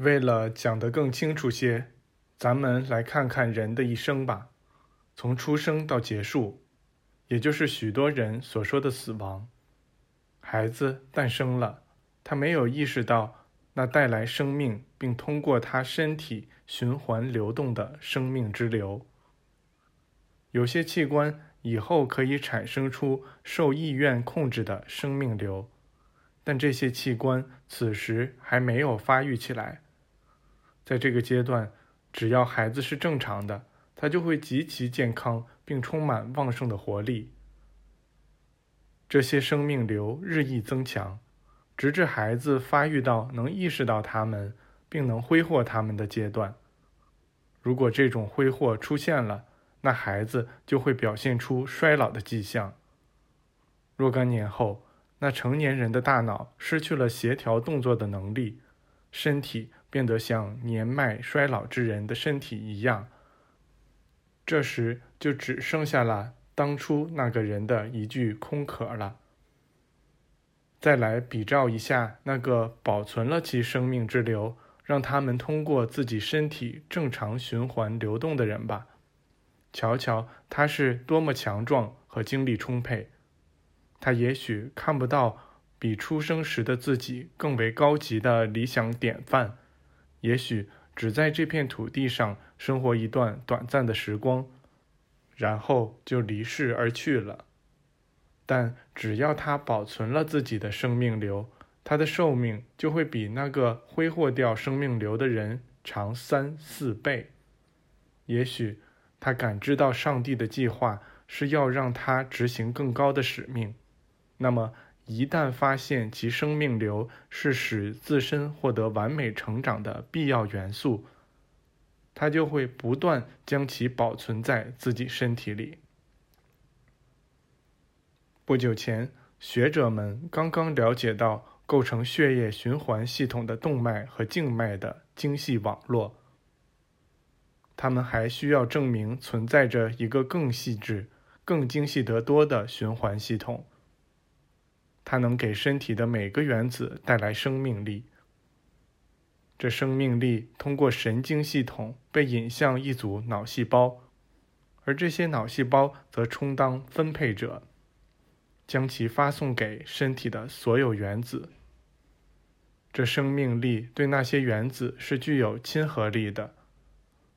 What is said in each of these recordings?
为了讲得更清楚些，咱们来看看人的一生吧，从出生到结束，也就是许多人所说的死亡。孩子诞生了，他没有意识到那带来生命并通过他身体循环流动的生命之流。有些器官以后可以产生出受意愿控制的生命流，但这些器官此时还没有发育起来。在这个阶段，只要孩子是正常的，他就会极其健康并充满旺盛的活力。这些生命流日益增强，直至孩子发育到能意识到他们并能挥霍他们的阶段。如果这种挥霍出现了，那孩子就会表现出衰老的迹象。若干年后，那成年人的大脑失去了协调动作的能力，身体。变得像年迈衰老之人的身体一样，这时就只剩下了当初那个人的一具空壳了。再来比照一下那个保存了其生命之流，让他们通过自己身体正常循环流动的人吧，瞧瞧他是多么强壮和精力充沛。他也许看不到比出生时的自己更为高级的理想典范。也许只在这片土地上生活一段短暂的时光，然后就离世而去了。但只要他保存了自己的生命流，他的寿命就会比那个挥霍掉生命流的人长三四倍。也许他感知到上帝的计划是要让他执行更高的使命，那么。一旦发现其生命流是使自身获得完美成长的必要元素，他就会不断将其保存在自己身体里。不久前，学者们刚刚了解到构成血液循环系统的动脉和静脉的精细网络，他们还需要证明存在着一个更细致、更精细得多的循环系统。它能给身体的每个原子带来生命力。这生命力通过神经系统被引向一组脑细胞，而这些脑细胞则充当分配者，将其发送给身体的所有原子。这生命力对那些原子是具有亲和力的，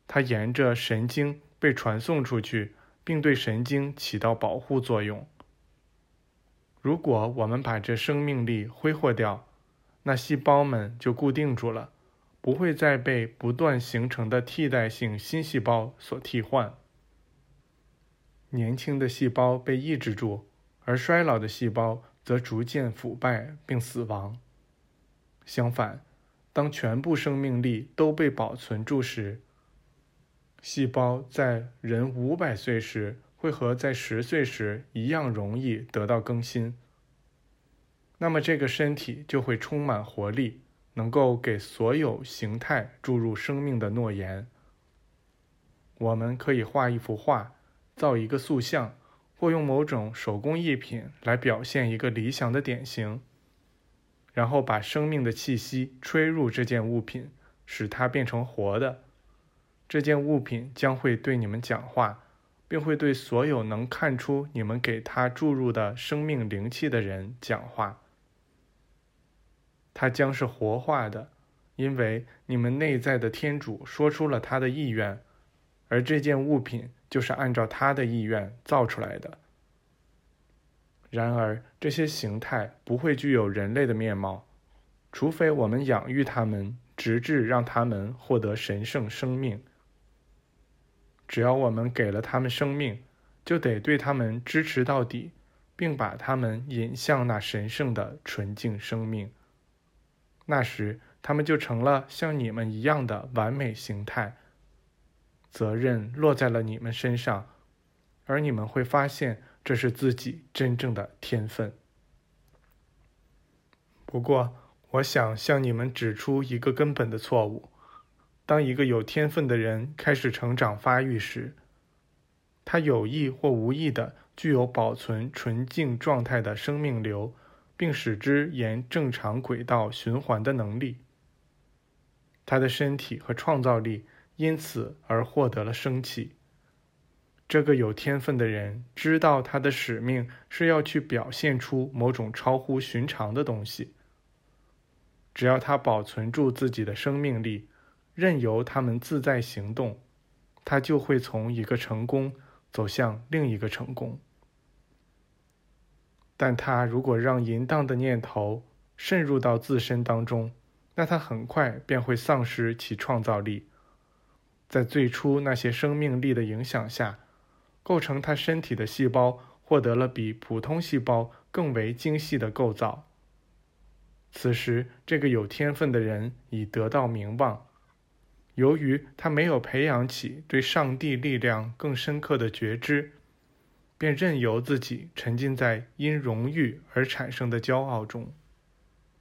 它沿着神经被传送出去，并对神经起到保护作用。如果我们把这生命力挥霍掉，那细胞们就固定住了，不会再被不断形成的替代性新细胞所替换。年轻的细胞被抑制住，而衰老的细胞则逐渐腐败并死亡。相反，当全部生命力都被保存住时，细胞在人五百岁时。会和在十岁时一样容易得到更新。那么这个身体就会充满活力，能够给所有形态注入生命的诺言。我们可以画一幅画，造一个塑像，或用某种手工艺品来表现一个理想的典型，然后把生命的气息吹入这件物品，使它变成活的。这件物品将会对你们讲话。并会对所有能看出你们给他注入的生命灵气的人讲话。他将是活化的，因为你们内在的天主说出了他的意愿，而这件物品就是按照他的意愿造出来的。然而，这些形态不会具有人类的面貌，除非我们养育他们，直至让他们获得神圣生命。只要我们给了他们生命，就得对他们支持到底，并把他们引向那神圣的纯净生命。那时，他们就成了像你们一样的完美形态。责任落在了你们身上，而你们会发现这是自己真正的天分。不过，我想向你们指出一个根本的错误。当一个有天分的人开始成长发育时，他有意或无意的具有保存纯净状态的生命流，并使之沿正常轨道循环的能力。他的身体和创造力因此而获得了生气。这个有天分的人知道他的使命是要去表现出某种超乎寻常的东西。只要他保存住自己的生命力，任由他们自在行动，他就会从一个成功走向另一个成功。但他如果让淫荡的念头渗入到自身当中，那他很快便会丧失其创造力。在最初那些生命力的影响下，构成他身体的细胞获得了比普通细胞更为精细的构造。此时，这个有天分的人已得到名望。由于他没有培养起对上帝力量更深刻的觉知，便任由自己沉浸在因荣誉而产生的骄傲中。